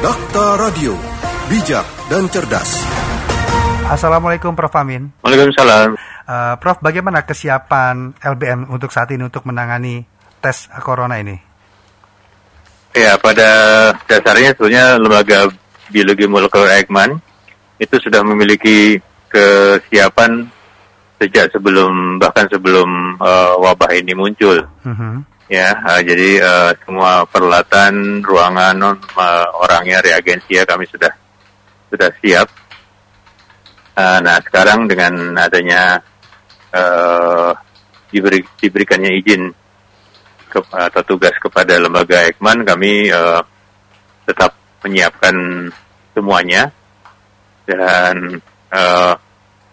Dakta Radio, bijak dan cerdas. Assalamualaikum Prof. Amin. Waalaikumsalam. Uh, Prof, bagaimana kesiapan LBM untuk saat ini untuk menangani tes corona ini? Ya, pada dasarnya sebenarnya lembaga biologi molekuler Eijkman itu sudah memiliki kesiapan sejak sebelum bahkan sebelum uh, wabah ini muncul. Uh-huh. Ya, uh, jadi uh, semua peralatan, ruangan, uh, orangnya, reagensia kami sudah sudah siap. Uh, nah, sekarang dengan adanya uh, diberi, diberikannya izin ke, atau tugas kepada lembaga Eijkman, kami uh, tetap menyiapkan semuanya dan uh,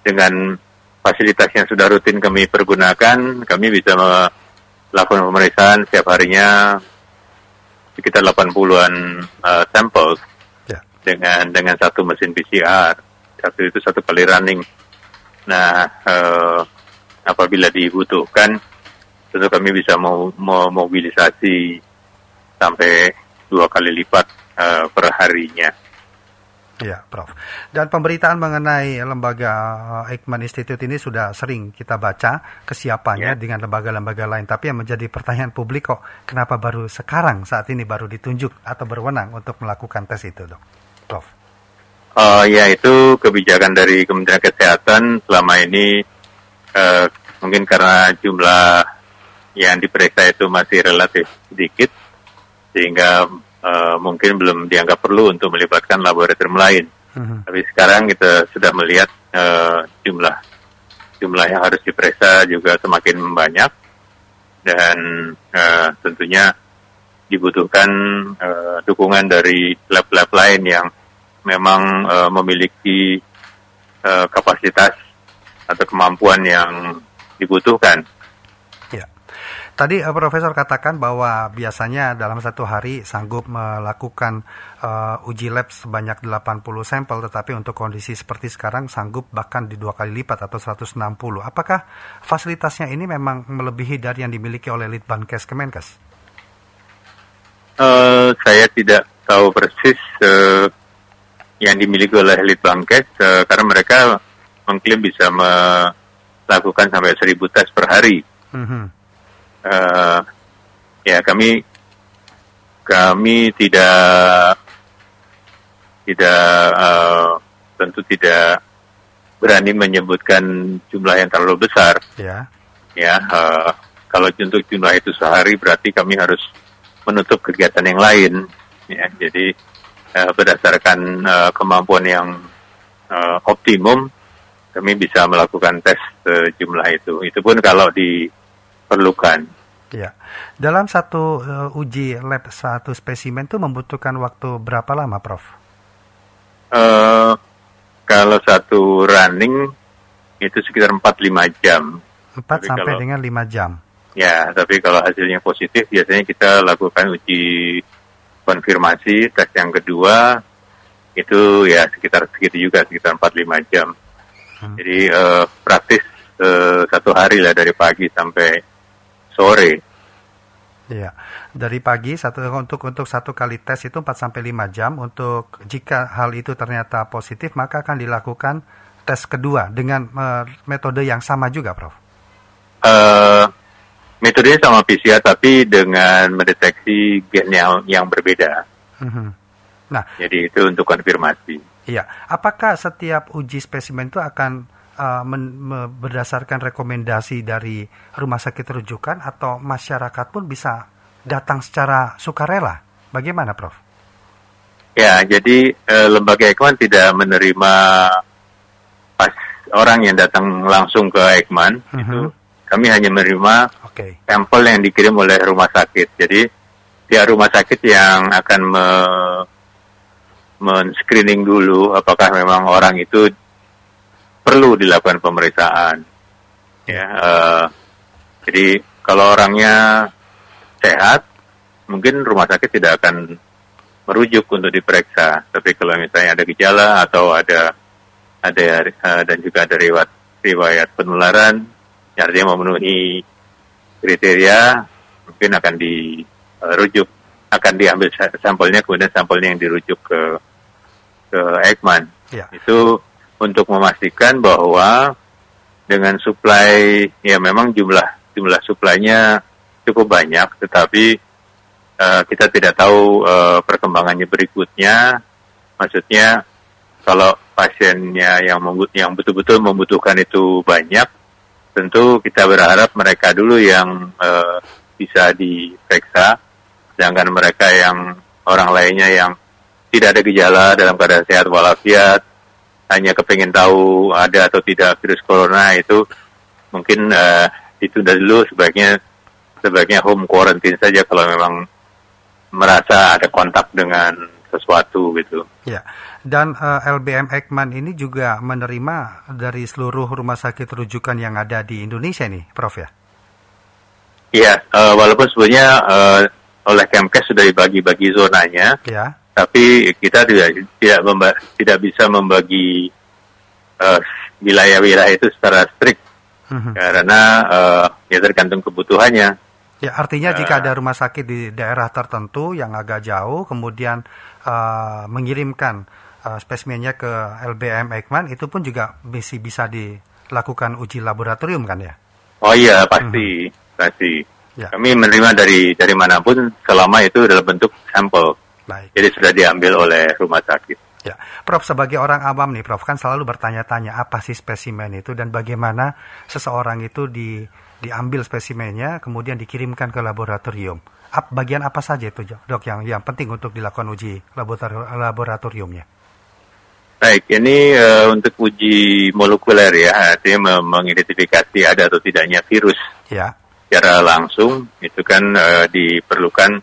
dengan fasilitas yang sudah rutin kami pergunakan, kami bisa melakukan pemeriksaan setiap harinya sekitar 80-an uh, sampel yeah. dengan dengan satu mesin PCR. Satu itu satu kali running. Nah, uh, apabila dibutuhkan, tentu kami bisa memobilisasi sampai dua kali lipat uh, per harinya. Ya, Prof. Dan pemberitaan mengenai lembaga Eijkman Institute ini sudah sering kita baca kesiapannya ya. dengan lembaga-lembaga lain. Tapi yang menjadi pertanyaan publik kok kenapa baru sekarang saat ini baru ditunjuk atau berwenang untuk melakukan tes itu, dok, Prof? Uh, ya itu kebijakan dari Kementerian Kesehatan selama ini uh, mungkin karena jumlah yang diperiksa itu masih relatif sedikit sehingga uh, mungkin belum dianggap perlu untuk melibatkan laboratorium lain. Uh-huh. Tapi sekarang kita sudah melihat uh, jumlah jumlah yang harus diperiksa juga semakin banyak dan uh, tentunya dibutuhkan uh, dukungan dari lab-lab lain yang memang uh, memiliki uh, kapasitas atau kemampuan yang dibutuhkan Tadi uh, Profesor katakan bahwa biasanya dalam satu hari sanggup melakukan uh, uji lab sebanyak 80 sampel, tetapi untuk kondisi seperti sekarang sanggup bahkan di dua kali lipat atau 160. Apakah fasilitasnya ini memang melebihi dari yang dimiliki oleh Litbangkes Kemenkes? Uh, saya tidak tahu persis uh, yang dimiliki oleh Litbangkes uh, karena mereka mengklaim bisa melakukan sampai 1000 tes per hari. Mm -hmm uh, ya kami kami tidak tidak uh, tentu tidak berani menyebutkan jumlah yang terlalu besar. Ya. Ya, uh, kalau untuk jumlah itu sehari berarti kami harus menutup kegiatan yang lain. Ya, jadi uh, berdasarkan uh, kemampuan yang uh, optimum, kami bisa melakukan tes uh, jumlah itu. Itu pun kalau diperlukan. Ya, dalam satu uh, uji lab satu spesimen itu membutuhkan waktu berapa lama, Prof? Uh, kalau satu running itu sekitar 4-5 jam. 4 tapi sampai kalau, dengan 5 jam. Ya, tapi kalau hasilnya positif biasanya kita lakukan uji konfirmasi tes yang kedua itu ya sekitar segitu juga sekitar 4-5 jam. Hmm. Jadi uh, praktis uh, satu hari lah dari pagi sampai sore. Iya, dari pagi satu untuk untuk satu kali tes itu 4 sampai 5 jam. Untuk jika hal itu ternyata positif, maka akan dilakukan tes kedua dengan uh, metode yang sama juga, Prof. Uh, metodenya sama PCR tapi dengan mendeteksi gen yang yang berbeda. Mm -hmm. Nah, jadi itu untuk konfirmasi. Iya, apakah setiap uji spesimen itu akan uh, men, me, berdasarkan rekomendasi dari rumah sakit rujukan atau masyarakat pun bisa datang secara sukarela. Bagaimana, Prof? Ya, jadi uh, lembaga Ekman tidak menerima pas orang yang datang langsung ke Ekman. Mm -hmm. Itu kami hanya menerima okay. sampel yang dikirim oleh rumah sakit. Jadi pihak rumah sakit yang akan me men-screening dulu apakah memang orang itu perlu dilakukan pemeriksaan. Ya, uh, jadi kalau orangnya sehat, mungkin rumah sakit tidak akan merujuk untuk diperiksa. Tapi kalau misalnya ada gejala atau ada ada uh, dan juga ada riwayat riwayat penularan, artinya memenuhi kriteria, mungkin akan dirujuk akan diambil sampelnya kemudian sampelnya yang dirujuk ke ke Eijkman. Ya. Itu untuk memastikan bahwa dengan suplai ya memang jumlah jumlah suplainya cukup banyak, tetapi uh, kita tidak tahu uh, perkembangannya berikutnya. Maksudnya kalau pasiennya yang yang betul-betul membutuhkan itu banyak, tentu kita berharap mereka dulu yang uh, bisa diperiksa, sedangkan mereka yang orang lainnya yang tidak ada gejala dalam keadaan sehat walafiat, hanya kepingin tahu ada atau tidak virus corona itu mungkin uh, ditunda dulu sebaiknya sebaiknya home quarantine saja kalau memang merasa ada kontak dengan sesuatu gitu. Ya, dan uh, eh, LBM Ekman ini juga menerima dari seluruh rumah sakit rujukan yang ada di Indonesia nih, Prof ya? Iya, uh, walaupun sebenarnya uh, oleh Kemkes sudah dibagi-bagi zonanya, ya. Tapi kita tidak tidak tidak bisa membagi wilayah-wilayah uh, itu secara strict hmm. karena uh, ya tergantung kebutuhannya. Ya, artinya uh, jika ada rumah sakit di daerah tertentu yang agak jauh, kemudian uh, mengirimkan uh, spesimennya ke LBM Eijkman, itu pun juga masih bisa dilakukan uji laboratorium kan ya? Oh iya, pasti, hmm. pasti. Ya. Kami menerima dari dari mana pun selama itu dalam bentuk sampel. Baik. Jadi sudah diambil oleh rumah sakit. Ya, Prof sebagai orang awam nih, Prof kan selalu bertanya-tanya apa sih spesimen itu dan bagaimana seseorang itu di diambil spesimennya kemudian dikirimkan ke laboratorium. Ap, bagian apa saja itu dok yang yang penting untuk dilakukan uji laboratoriumnya? Baik, ini uh, untuk uji molekuler ya, artinya mengidentifikasi ada atau tidaknya virus. Ya. Secara langsung itu kan uh, diperlukan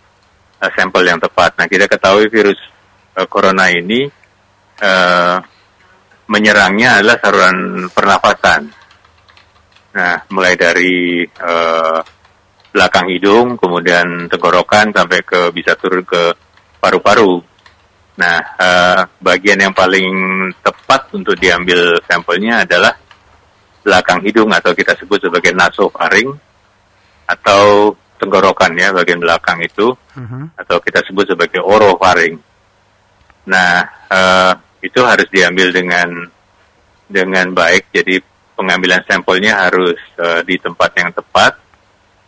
uh, sampel yang tepat. Nah, kita ketahui virus uh, corona ini uh, menyerangnya adalah saluran pernafasan. Nah, mulai dari uh, belakang hidung, kemudian tenggorokan sampai ke bisa turun ke paru-paru. Nah, uh, bagian yang paling tepat untuk diambil sampelnya adalah belakang hidung atau kita sebut sebagai nasofaring atau tenggorokan ya bagian belakang itu uh mhm. -huh. atau kita sebut sebagai orofaring. Nah, uh, itu harus diambil dengan dengan baik. Jadi pengambilan sampelnya harus uh, di tempat yang tepat.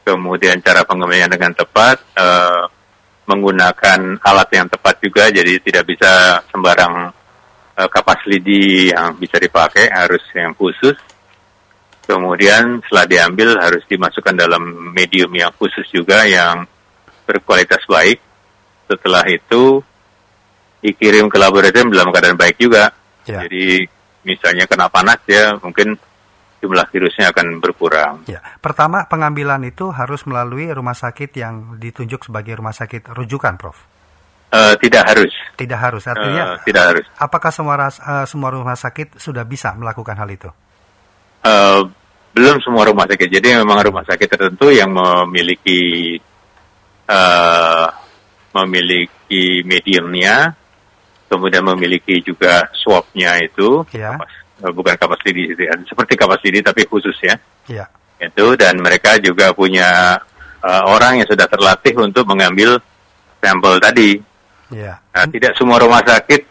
Kemudian cara pengambilannya dengan tepat, uh, menggunakan alat yang tepat juga. Jadi tidak bisa sembarang uh, kapas lidi yang bisa dipakai, harus yang khusus. Kemudian setelah diambil harus dimasukkan dalam medium yang khusus juga yang berkualitas baik. Setelah itu dikirim ke laboratorium dalam keadaan baik juga. Ya. Jadi misalnya kena panas ya mungkin jumlah virusnya akan berkurang. Ya. Pertama pengambilan itu harus melalui rumah sakit yang ditunjuk sebagai rumah sakit rujukan, Prof. Uh, tidak harus. Tidak harus. Artinya uh, tidak harus. Apakah semua uh, semua rumah sakit sudah bisa melakukan hal itu? Uh, belum semua rumah sakit. Jadi memang rumah sakit tertentu yang memiliki uh, memiliki mediumnya kemudian memiliki juga swabnya itu, ya. kapas, eh, bukan kapas lidi, seperti kapas lidi tapi khusus ya. ya. Itu dan mereka juga punya uh, orang yang sudah terlatih untuk mengambil sampel tadi. Ya. Nah, tidak semua rumah sakit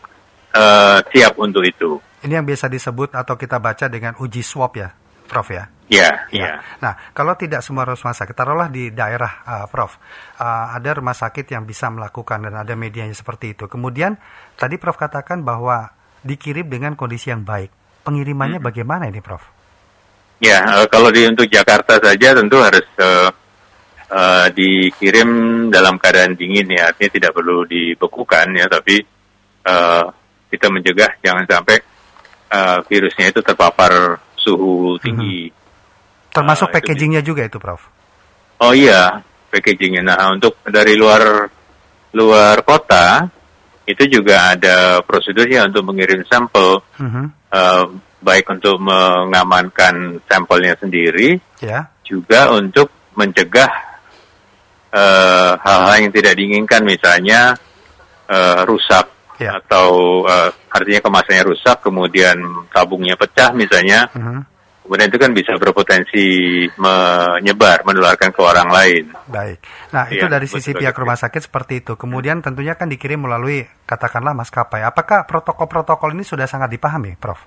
uh, siap untuk itu. Ini yang biasa disebut atau kita baca dengan uji swab ya, Prof ya. Iya, iya. Nah, kalau tidak semua rumah sakit, taruhlah di daerah, uh, Prof, uh, ada rumah sakit yang bisa melakukan dan ada medianya seperti itu. Kemudian tadi Prof katakan bahwa dikirim dengan kondisi yang baik. Pengirimannya hmm. bagaimana ini, Prof? Ya, uh, kalau di untuk Jakarta saja tentu harus uh, uh, dikirim dalam keadaan dingin ya, artinya tidak perlu dibekukan ya, tapi uh, kita mencegah jangan sampai uh, virusnya itu terpapar suhu tinggi. Hmm Termasuk uh, packagingnya juga itu, Prof? Oh iya, packagingnya. Nah, untuk dari luar luar kota itu juga ada prosedurnya untuk mengirim sampel, -huh. uh, baik untuk mengamankan sampelnya sendiri, yeah. juga untuk mencegah uh, hal-hal uh, yang tidak diinginkan, misalnya uh, rusak yeah. atau uh, artinya kemasannya rusak, kemudian tabungnya pecah, misalnya. Uh -huh kemudian itu kan bisa berpotensi menyebar, menularkan ke orang lain. Baik. Nah, itu Iya, dari sisi pihak rumah sakit seperti itu. Kemudian tentunya kan dikirim melalui katakanlah maskapai. Apakah protokol-protokol ini sudah sangat dipahami, Prof?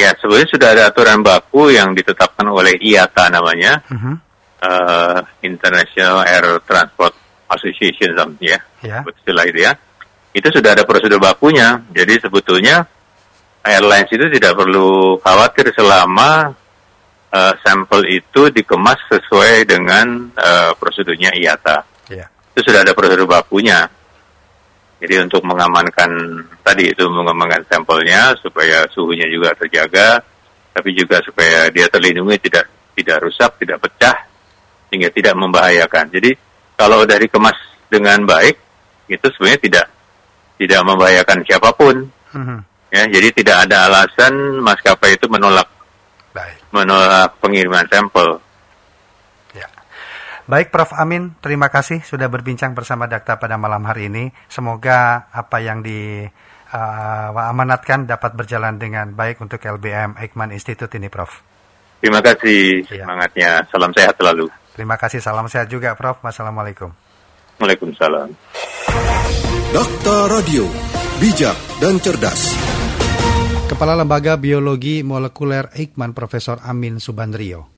Ya, sebenarnya sudah ada aturan baku yang ditetapkan oleh IATA namanya, Mhm. eh, International Air Transport Association, ya, Ya. istilah itu ya. Itu sudah ada prosedur bakunya. Jadi sebetulnya airlines itu tidak perlu khawatir selama eh, sampel itu dikemas sesuai dengan eh, prosedurnya IATA. Ya. Itu sudah ada prosedur bakunya. Jadi untuk mengamankan tadi itu mengamankan sampelnya supaya suhunya juga terjaga, tapi juga supaya dia terlindungi tidak tidak rusak, tidak pecah, sehingga tidak membahayakan. Jadi kalau udah dikemas dengan baik, itu sebenarnya tidak tidak membahayakan siapa pun. Mhm. Ya, jadi tidak ada alasan maskapai itu menolak Baik. menolak pengiriman sampel. Ya. Baik Prof Amin, terima kasih sudah berbincang bersama Dakta pada malam hari ini. Semoga apa yang diamanatkan dapat berjalan dengan baik untuk LBM Eijkman Institute ini, Prof. Terima kasih Iya. semangatnya. Salam sehat selalu. Terima kasih, salam sehat juga, Prof. Wassalamualaikum. Waalaikumsalam. Dakta Radio, bijak dan cerdas. Kepala Lembaga Biologi Molekuler Eijkman Profesor Amin Subandrio.